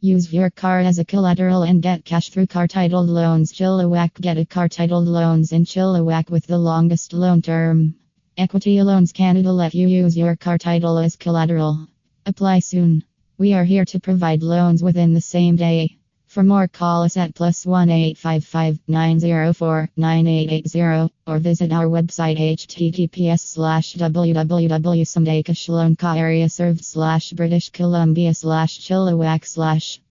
Use your car as a collateral and get cash through car titled loans. Chilliwack Get a car titled loans in Chilliwack with the longest loan term. Equity Loans Canada let you use your car title as collateral. Apply soon. We are here to provide loans within the same day. For more, call us at plus one eight five five nine zero four nine eight eight zero or visit our website https slash area served slash British Columbia slash Chilliwack slash